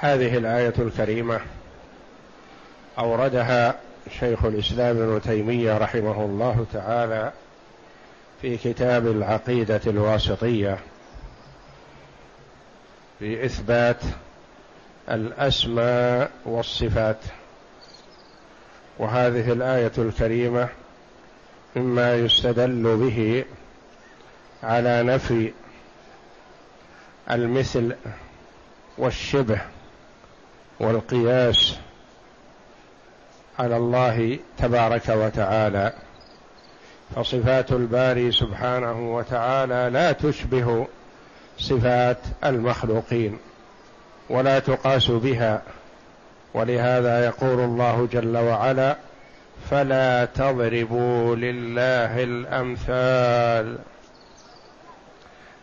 هذه الآية الكريمة أوردها شيخ الإسلام ابن تيمية رحمه الله تعالى في كتاب العقيدة الواسطية في إثبات الأسماء والصفات. وهذه الآية الكريمة مما يستدل به على نفي المثل والشبه والقياس على الله تبارك وتعالى فصفات الباري سبحانه وتعالى لا تشبه صفات المخلوقين ولا تقاس بها ولهذا يقول الله جل وعلا فلا تضربوا لله الأمثال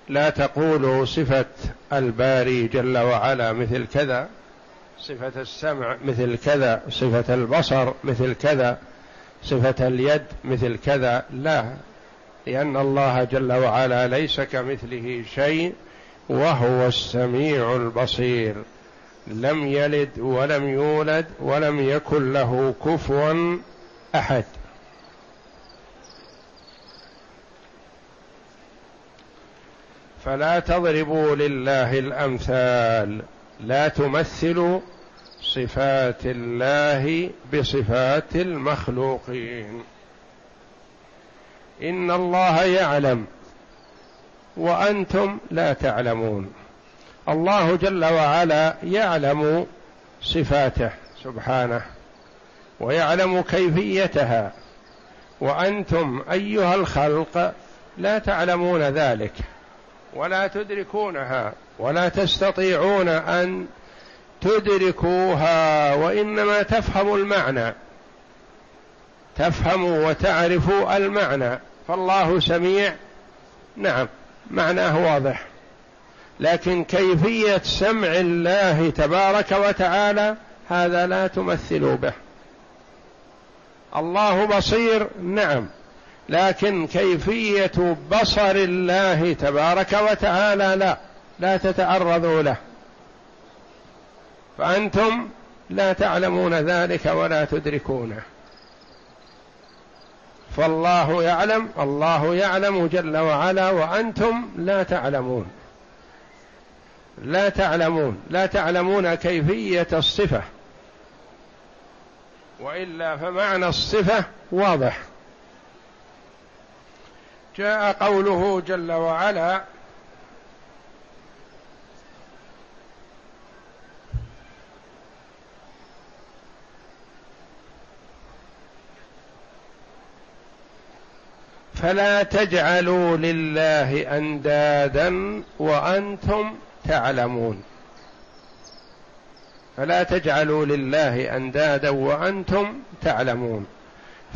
لا تقولوا صفة الباري جل وعلا مثل كذا صفة السمع مثل كذا صفة البصر مثل كذا صفة اليد مثل كذا. لا لأن الله جل وعلا ليس كمثله شيء وهو السميع البصير. لم يلد ولم يولد ولم يكن له كفوا أحد. فلا تضربوا لله الأمثال. لا تمثلوا صفات الله بصفات المخلوقين. إن الله يعلم وأنتم لا تعلمون. الله جل وعلا يعلم صفاته سبحانه ويعلم كيفيتها. وأنتم أيها الخلق لا تعلمون ذلك. ولا تدركونها ولا تستطيعون أن تدركوها وإنما تفهموا المعنى. تفهموا وتعرفوا المعنى. فالله سميع. نعم معناه واضح. لكن كيفية سمع الله تبارك وتعالى هذا لا تمثلوا به. الله بصير. نعم. لكن كيفية بصر الله تبارك وتعالى لا لا تتعرضوا له. فأنتم لا تعلمون ذلك ولا تدركونه. فالله يعلم الله يعلم جل وعلا وأنتم لا تعلمون. لا تعلمون لا تعلمون كيفية الصفة. وإلا فمعنى الصفة واضح. جاء قوله جل وعلا فلا تجعلوا لله أندادا وأنتم تعلمون. فلا تجعلوا لله أندادا وأنتم تعلمون.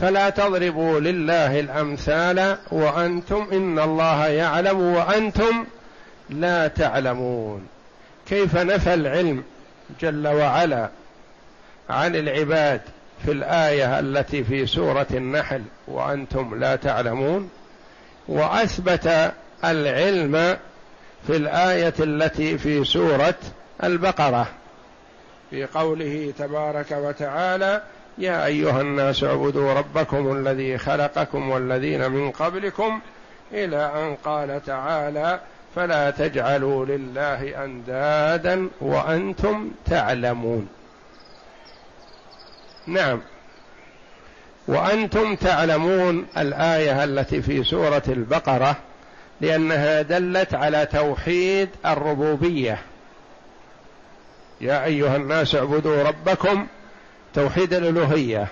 فلا تضربوا لله الأمثال وأنتم إن الله يعلم وأنتم لا تعلمون. كيف نفى العلم جل وعلا عن العباد في الآية التي في سورة النحل وأنتم لا تعلمون؟ وأثبت العلم في الآية التي في سورة البقرة. في قوله تبارك وتعالى يا أيها الناس اعبدوا ربكم الذي خلقكم والذين من قبلكم إلى أن قال تعالى فلا تجعلوا لله أندادا وأنتم تعلمون. نعم. وأنتم تعلمون الآية التي في سورة البقرة لأنها دلت على توحيد الربوبية. يا أيها الناس اعبدوا ربكم توحيد الألوهية.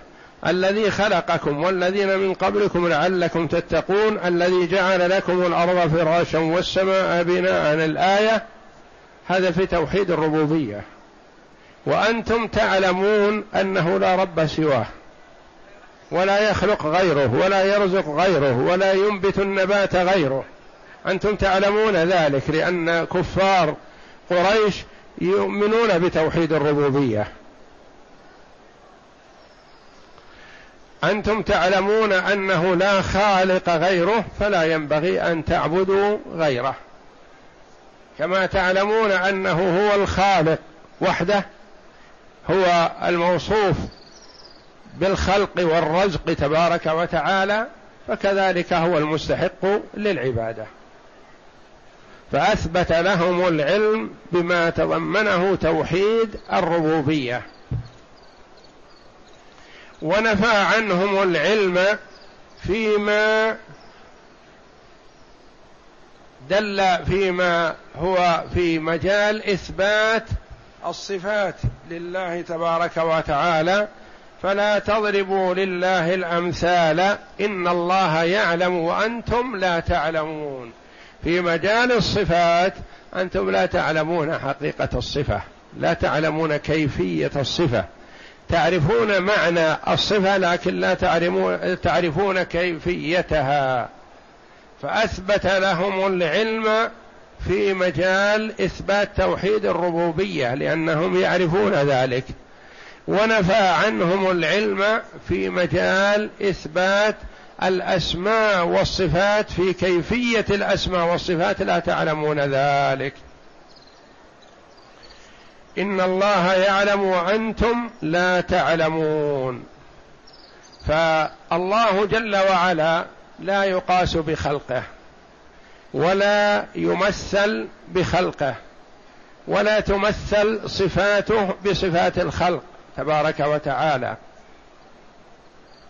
الذي خلقكم والذين من قبلكم لعلكم تتقون. الذي جعل لكم الأرض فراشا والسماء بناء. الآية هذا في توحيد الربوبية. وأنتم تعلمون أنه لا رب سواه. ولا يخلق غيره ولا يرزق غيره ولا ينبت النبات غيره. أنتم تعلمون ذلك لأن كفار قريش يؤمنون بتوحيد الربوبية. أنتم تعلمون أنه لا خالق غيره فلا ينبغي أن تعبدوا غيره. كما تعلمون أنه هو الخالق وحده هو الموصوف بالخلق والرزق تبارك وتعالى فكذلك هو المستحق للعبادة. فأثبت لهم العلم بما تضمنه توحيد الربوبية. ونفى عنهم العلم فيما دل فيما هو في مجال إثبات الصفات لله تبارك وتعالى. فلا تضربوا لله الأمثال إن الله يعلم وأنتم لا تعلمون. في مجال الصفات أنتم لا تعلمون حقيقة الصفة لا تعلمون كيفية الصفة. تعرفون معنى الصفة لكن لا تعرفون كيفيتها. فأثبت لهم العلم في مجال إثبات توحيد الربوبية لأنهم يعرفون ذلك. ونفى عنهم العلم في مجال إثبات الأسماء والصفات في كيفية الأسماء والصفات لا تعلمون ذلك. إن الله يعلم وأنتم لا تعلمون. فالله جل وعلا لا يقاس بخلقه ولا يمثل بخلقه ولا تمثل صفاته بصفات الخلق تبارك وتعالى.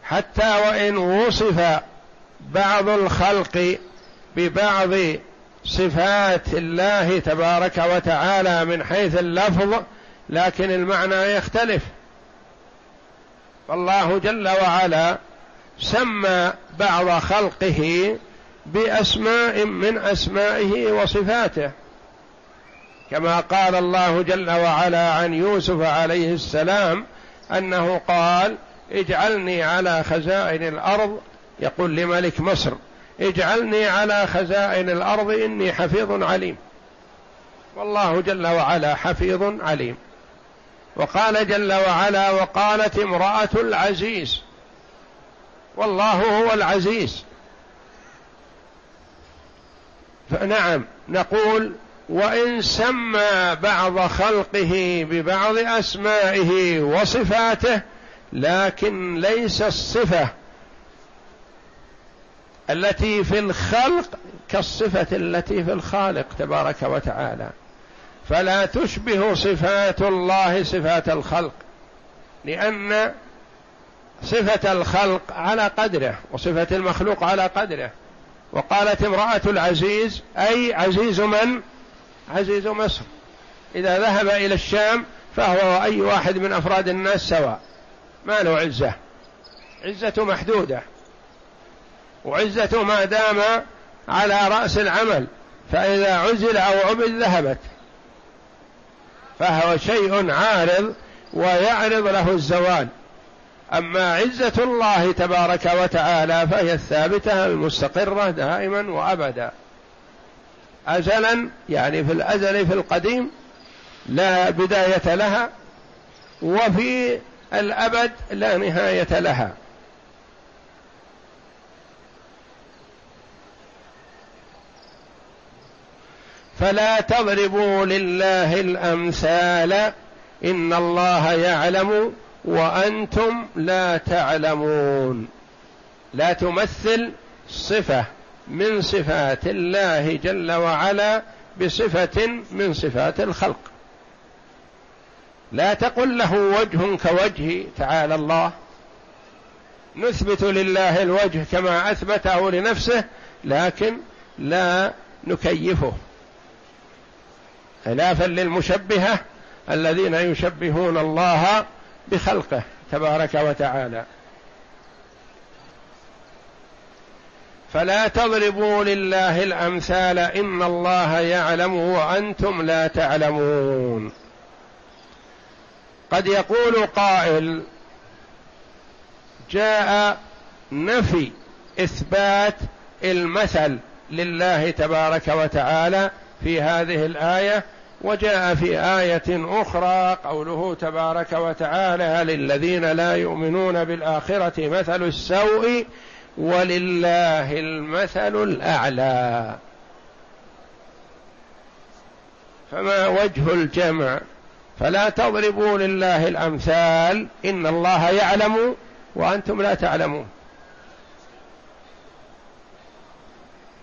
حتى وإن وصف بعض الخلق ببعض صفات الله تبارك وتعالى من حيث اللفظ لكن المعنى يختلف. فالله جل وعلا سمى بعض خلقه بأسماء من أسمائه وصفاته. كما قال الله جل وعلا عن يوسف عليه السلام أنه قال اجعلني على خزائن الأرض يقول لملك مصر اجعلني على خزائن الأرض إني حفيظ عليم. والله جل وعلا حفيظ عليم. وقال جل وعلا وقالت امرأة العزيز. والله هو العزيز. فنعم نقول وإن سمى بعض خلقه ببعض أسمائه وصفاته لكن ليس الصفة التي في الخلق كالصفة التي في الخالق تبارك وتعالى. فلا تشبه صفات الله صفات الخلق لأن صفة الخلق على قدره وصفة المخلوق على قدره. وقالت امرأة العزيز أي عزيز من؟ عزيز مصر. إذا ذهب إلى الشام فهو وأي واحد من أفراد الناس سواء. ما له عزة. عزة محدودة. وعزته ما دام على رأس العمل فإذا عزل أو عبد ذهبت. فهو شيء عارض ويعرض له الزوال. أما عزة الله تبارك وتعالى فهي الثابتة المستقرة دائما وأبدا. أزلا يعني في الأزل في القديم لا بداية لها. وفي الأبد لا نهاية لها. فلا تضربوا لله الأمثال. إن الله يعلم وأنتم لا تعلمون. لا تمثل صفة من صفات الله جل وعلا بصفة من صفات الخلق. لا تقل له وجه كوجه تعالى الله. نثبت لله الوجه كما أثبته لنفسه لكن لا نكيفه. خلافا للمشبهة الذين يشبهون الله بخلقه تبارك وتعالى. فلا تضربوا لله الأمثال إن الله يعلم وأنتم لا تعلمون. قد يقول قائل جاء نفي إثبات المثل لله تبارك وتعالى في هذه الآية وجاء في آية أخرى قوله تبارك وتعالى للذين لا يؤمنون بالآخرة مثل السوء ولله المثل الأعلى. فما وجه الجمع؟ فلا تضربوا لله الأمثال إن الله يعلم وأنتم لا تعلمون.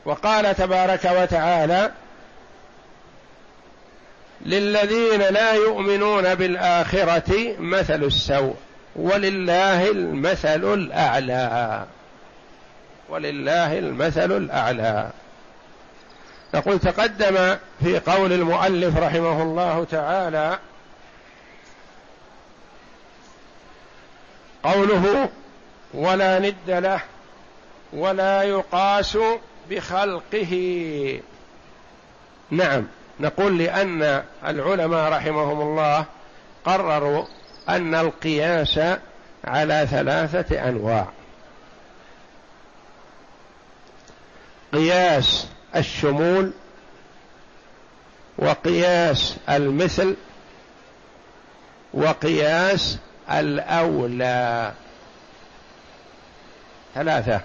وقال تبارك وتعالى للذين لا يؤمنون بالآخرة مثل السوء ولله المثل الأعلى. ولله المثل الأعلى. نقول تقدم في قول المؤلف رحمه الله تعالى قوله ولا ند له ولا يقاس بخلقه. نعم نقول لأن العلماء رحمهم الله قرروا أن القياس على ثلاثة أنواع. قياس الشمول وقياس المثل وقياس الأولى. ثلاثة.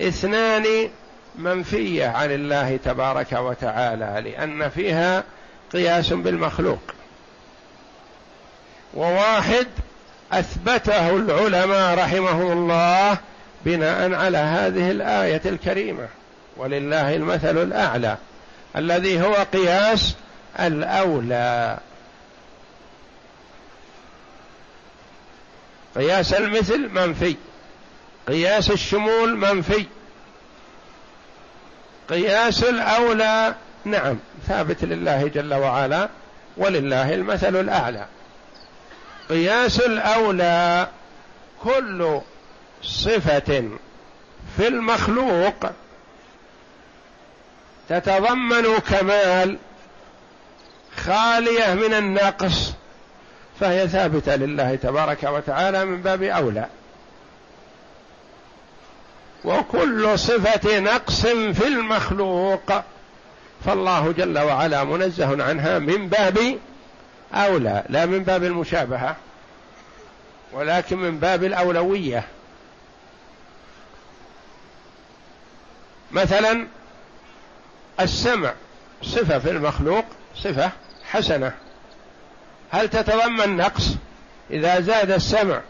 اثنان منفية عن الله تبارك وتعالى لأن فيها قياس بالمخلوق. وواحد أثبته العلماء رحمهم الله بناء على هذه الآية الكريمة. ولله المثل الأعلى الذي هو قياس الأولى. قياس المثل منفي. قياس الشمول منفي. قياس الأولى نعم ثابت لله جل وعلا ولله المثل الأعلى. قياس الأولى كل صفة في المخلوق تتضمن كمال خالية من النقص. فهي ثابتة لله تبارك وتعالى من باب أولى. وكل صفة نقص في المخلوق فالله جل وعلا منزه عنها من باب أولى لا من باب المشابهة ولكن من باب الأولوية. مثلا السمع صفة في المخلوق صفة حسنة. هل تتضمن نقص؟ إذا زاد السمع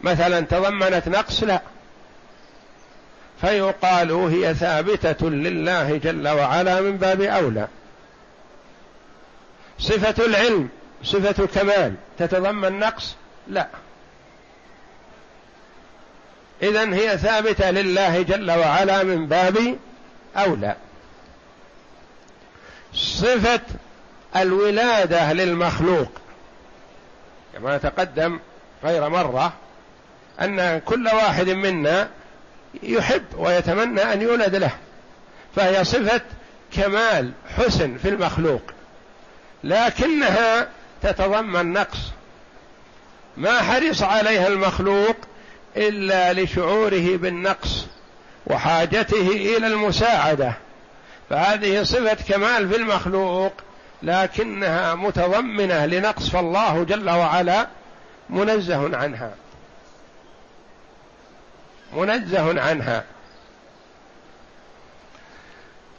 مثلا تضمنت نقص لا. فيقال هي ثابتة لله جل وعلا من باب أولى. صفة العلم صفة كمال تتضمن نقص؟ لا. اذا هي ثابتة لله جل وعلا من باب أولى. صفة الولادة للمخلوق. كما تقدم غير مرة أن كل واحد منا يحب ويتمنى أن يولد له فهي صفة كمال حسن في المخلوق. لكنها تتضمن نقص. ما حرص عليها المخلوق إلا لشعوره بالنقص وحاجته إلى المساعدة. فهذه صفة كمال في المخلوق لكنها متضمنة لنقص فالله جل وعلا منزه عنها. منزه عنها.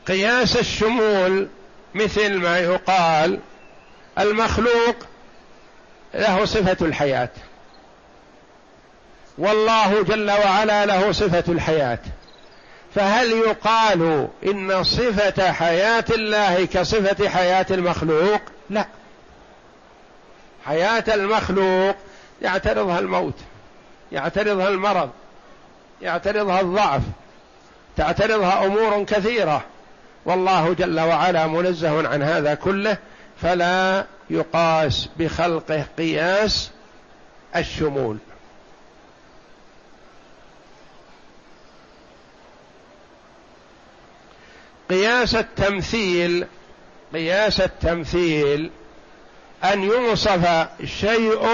قياس الشمول مثل ما يقال المخلوق له صفة الحياة. والله جل وعلا له صفة الحياة. فهل يقال إن صفة حياة الله كصفة حياة المخلوق؟ لا. حياة المخلوق يعترضها الموت يعترضها المرض يعترضها الضعف تعترضها أمور كثيرة. والله جل وعلا منزه عن هذا كله فلا يقاس بخلقه قياس الشمول. قياس التمثيل قياس التمثيل أن يوصف شيء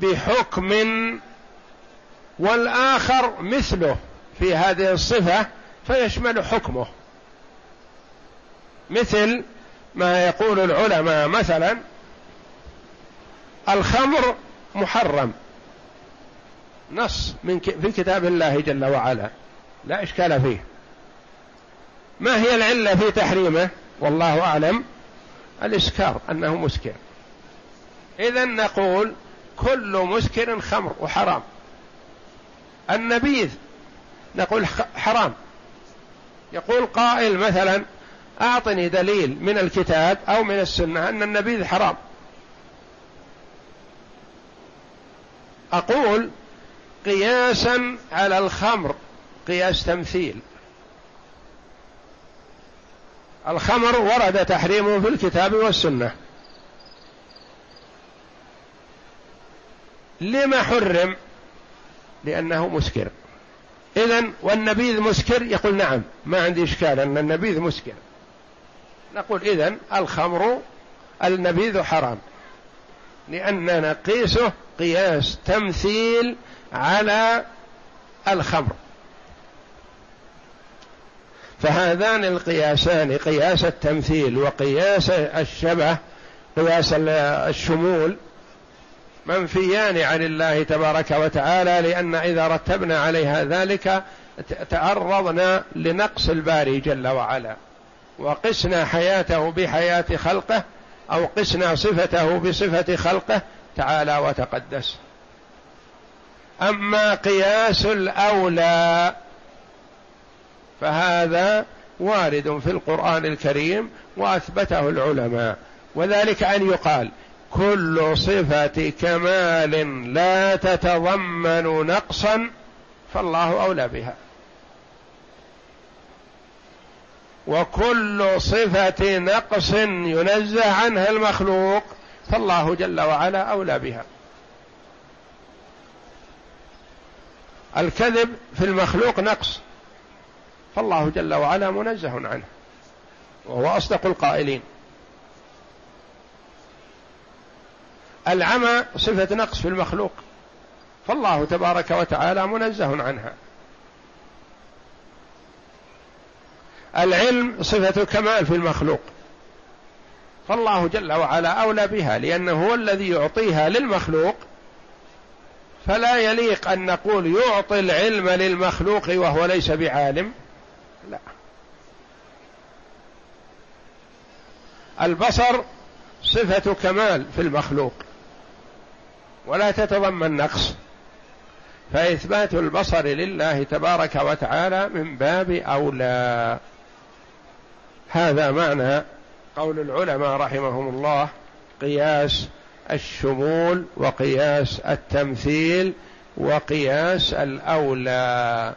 بحكم والآخر مثله في هذه الصفة فيشمل حكمه. مثل ما يقول العلماء مثلا الخمر محرم. نص من في كتاب الله جل وعلا لا إشكال فيه. ما هي العلة في تحريمه؟ والله أعلم. الاسكار أنه مسكر. إذا نقول كل مسكر خمر وحرام. النبيذ نقول حرام. يقول قائل مثلا أعطني دليل من الكتاب أو من السنة أن النبيذ حرام. أقول قياسا على الخمر قياس تمثيل. الخمر ورد تحريمه في الكتاب والسنة. لما حرم؟ لأنه مسكر. اذا والنبيذ مسكر؟ يقول نعم ما عندي إشكال أن النبيذ مسكر. نقول اذا الخمر النبيذ حرام. لأننا نقيسه قياس تمثيل على الخمر. فهذان القياسان قياس التمثيل وقياس الشبه قياس الشمول منفيان عن الله تبارك وتعالى لأن إذا رتبنا عليها ذلك تعرضنا لنقص الباري جل وعلا. وقسنا حياته بحياة خلقه أو قسنا صفته بصفة خلقه تعالى وتقدس. أما قياس الأولى فهذا وارد في القرآن الكريم وأثبته العلماء. وذلك أن يقال كل صفة كمال لا تتضمن نقصا فالله أولى بها. وكل صفة نقص ينزه عنها المخلوق فالله جل وعلا أولى بها. الكذب في المخلوق نقص. فالله جل وعلا منزه عنه وهو أصدق القائلين. العمى صفة نقص في المخلوق فالله تبارك وتعالى منزه عنها. العلم صفة كمال في المخلوق فالله جل وعلا أولى بها لأنه هو الذي يعطيها للمخلوق فلا يليق أن نقول يعطي العلم للمخلوق وهو ليس بعالم. لا. البصر صفة كمال في المخلوق ولا تتضمن نقص فإثبات البصر لله تبارك وتعالى من باب أولى. هذا معنى قول العلماء رحمهم الله قياس الشمول وقياس التمثيل وقياس الأولى.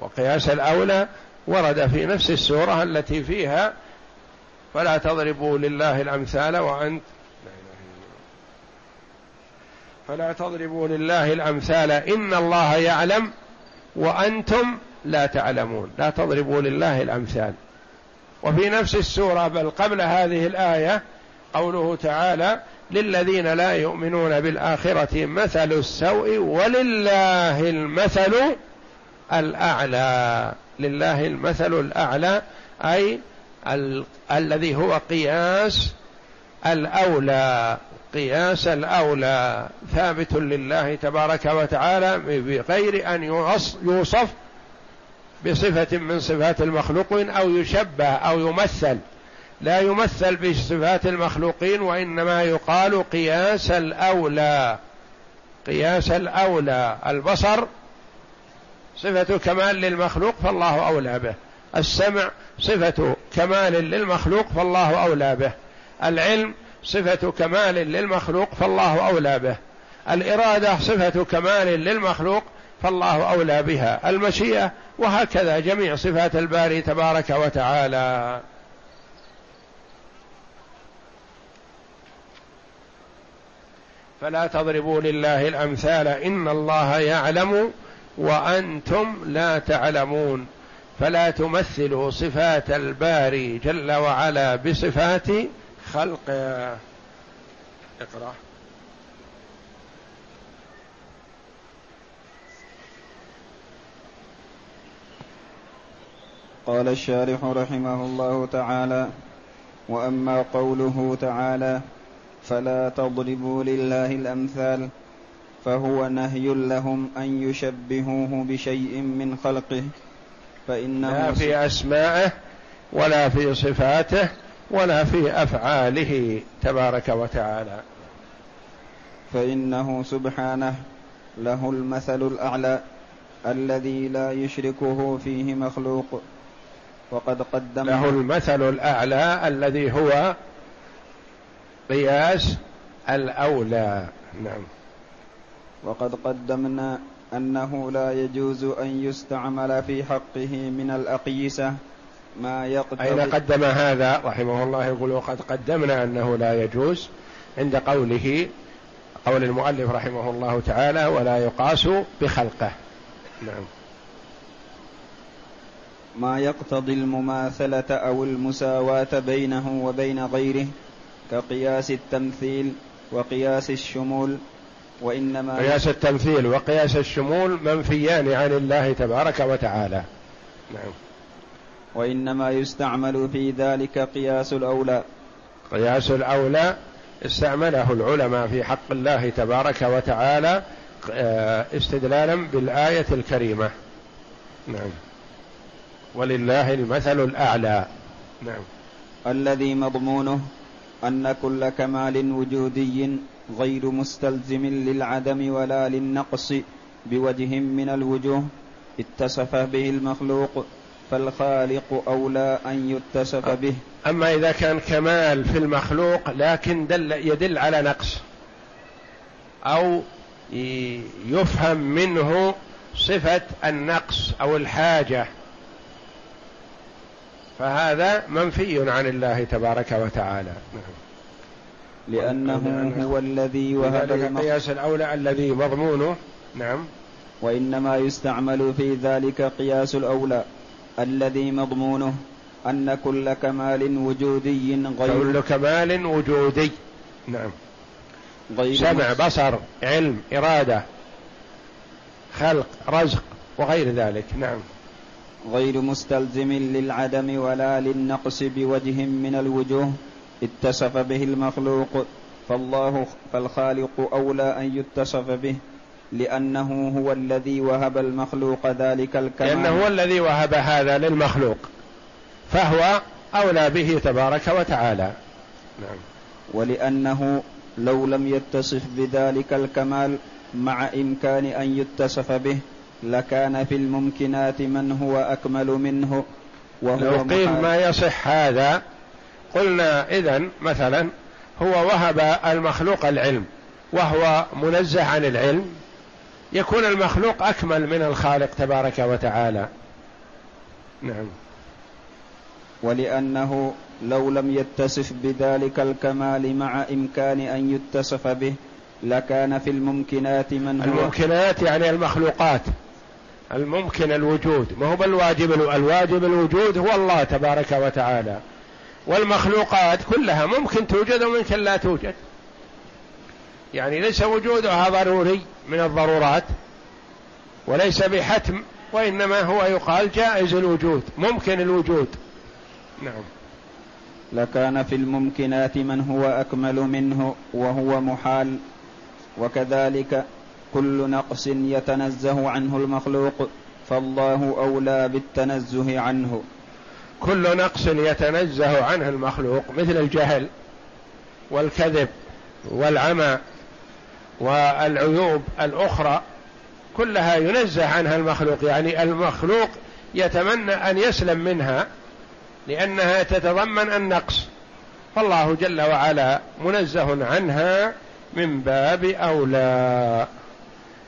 وقياس الأولى ورد في نفس السورة التي فيها فلا تضربوا لله الأمثال وأنت فلا تضربوا لله الأمثال. إن الله يعلم وأنتم لا تعلمون. لا تضربوا لله الأمثال. وفي نفس السورة بل قبل هذه الآية قوله تعالى للذين لا يؤمنون بالآخرة مثل السوء ولله المثل الأعلى. لله المثل الأعلى أي ال... الذي هو قياس الأولى. قياس الأولى. ثابت لله تبارك وتعالى بغير أن يوصف بصفة من صفات المخلوقين أو يشبه أو يمثل. لا يمثل بصفات المخلوقين وإنما يقال قياس الأولى. قياس الأولى. البصر صفة كمال للمخلوق فالله أولى به. السمع صفة كمال للمخلوق فالله أولى به. العلم صفة كمال للمخلوق فالله أولى به. الإرادة صفة كمال للمخلوق فالله أولى بها. المشيئة وهكذا جميع صفات الباري تبارك وتعالى. فلا تضربوا لله الأمثال إن الله يعلم وأنتم لا تعلمون فلا تمثلوا صفات الباري جل وعلا بصفات خلقه. اقرأ. قال الشارح رحمه الله تعالى وأما قوله تعالى فلا تضربوا لله الأمثال فهو نهي لهم أن يشبهوه بشيء من خلقه فإنه لا في أسمائه ولا في صفاته ولا في أفعاله تبارك وتعالى. فإنه سبحانه له المثل الأعلى الذي لا يشركه فيه مخلوق وقد قدم له المثل الأعلى الذي هو قياس الأولى. نعم. وقد قدمنا أنه لا يجوز أن يستعمل في حقه من الأقيسة ما يقتضي أين قدم هذا رحمه الله يقول وقد قدمنا أنه لا يجوز عند قوله قول المؤلف رحمه الله تعالى ولا يقاس بخلقه نعم. ما يقتضي المماثلة أو المساواة بينه وبين غيره كقياس التمثيل وقياس الشمول وإنما قياس التمثيل وقياس الشمول منفيان عن الله تبارك وتعالى. نعم. وإنما يستعمل في ذلك قياس الأولى. قياس الأولى استعمله العلماء في حق الله تبارك وتعالى آه، استدلالا بالآية الكريمة. نعم. ولله المثل الأعلى. نعم. الذي مضمونه أن كل كمال وجودي غير مستلزم للعدم ولا للنقص بوجه من الوجوه اتصف به المخلوق فالخالق أولى أن يتصف به. أما إذا كان كمال في المخلوق لكن دل يدل على نقص. أو يفهم منه صفة النقص أو الحاجة. فهذا منفي عن الله تبارك وتعالى. نعم. لأنه هو الذي وهب القياس الأولى الذي مضمونه. نعم. وإنما يستعمل في ذلك قياس الأولى الذي مضمونه أن كل كمال وجودي غير كل كمال وجودي. نعم. غير سمع بصر علم إرادة خلق رزق وغير ذلك. نعم. غير مستلزم للعدم ولا للنقص بوجه من الوجوه اتصف به المخلوق فالله فالخالق أولى أن يتصف به لأنه هو الذي وهب المخلوق ذلك الكمال. لأنه هو الذي وهب هذا للمخلوق فهو أولى به تبارك وتعالى. نعم. ولأنه لو لم يتصف بذلك الكمال مع إمكان أن يتصف به لكان في الممكنات من هو أكمل منه وهو لو قيل ما يصح هذا قلنا إذا مثلا هو وهب المخلوق العلم وهو منزه عن العلم يكون المخلوق أكمل من الخالق تبارك وتعالى. نعم. ولأنه لو لم يتصف بذلك الكمال مع إمكان أن يتصف به لكان في الممكنات من هو. الممكنات يعني المخلوقات. الممكن الوجود. ما هو بالواجب الواجب الوجود هو الله تبارك وتعالى. والمخلوقات كلها ممكن توجد وممكن لا توجد. يعني ليس وجودها ضروري من الضرورات وليس بحتم وإنما هو يقال جائز الوجود ممكن الوجود. نعم. لكان في الممكنات من هو أكمل منه وهو محال وكذلك كل نقص يتنزه عنه المخلوق فالله أولى بالتنزه عنه. كل نقص يتنزه عنه المخلوق مثل الجهل والكذب والعمى والعيوب الأخرى كلها ينزه عنها المخلوق. يعني المخلوق يتمنى أن يسلم منها لأنها تتضمن النقص. فالله جل وعلا منزه عنها من باب أولى.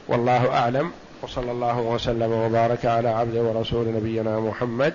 والله أعلم. وصلى الله وسلم وبارك على عبد ورسول نبينا محمد